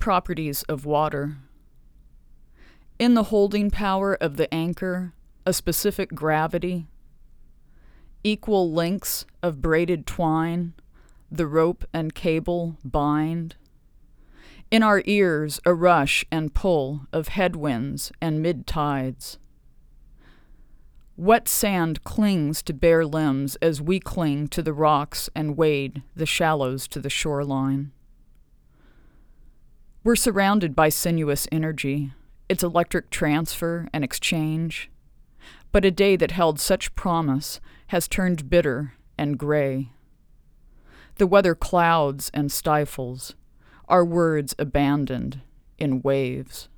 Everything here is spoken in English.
Properties of water. In the holding power of the anchor, a specific gravity, equal lengths of braided twine, the rope and cable bind. In our ears, a rush and pull of headwinds and mid tides. Wet sand clings to bare limbs as we cling to the rocks and wade the shallows to the shoreline. We're surrounded by sinuous energy, its electric transfer and exchange. But a day that held such promise has turned bitter and gray. The weather clouds and stifles, our words abandoned in waves.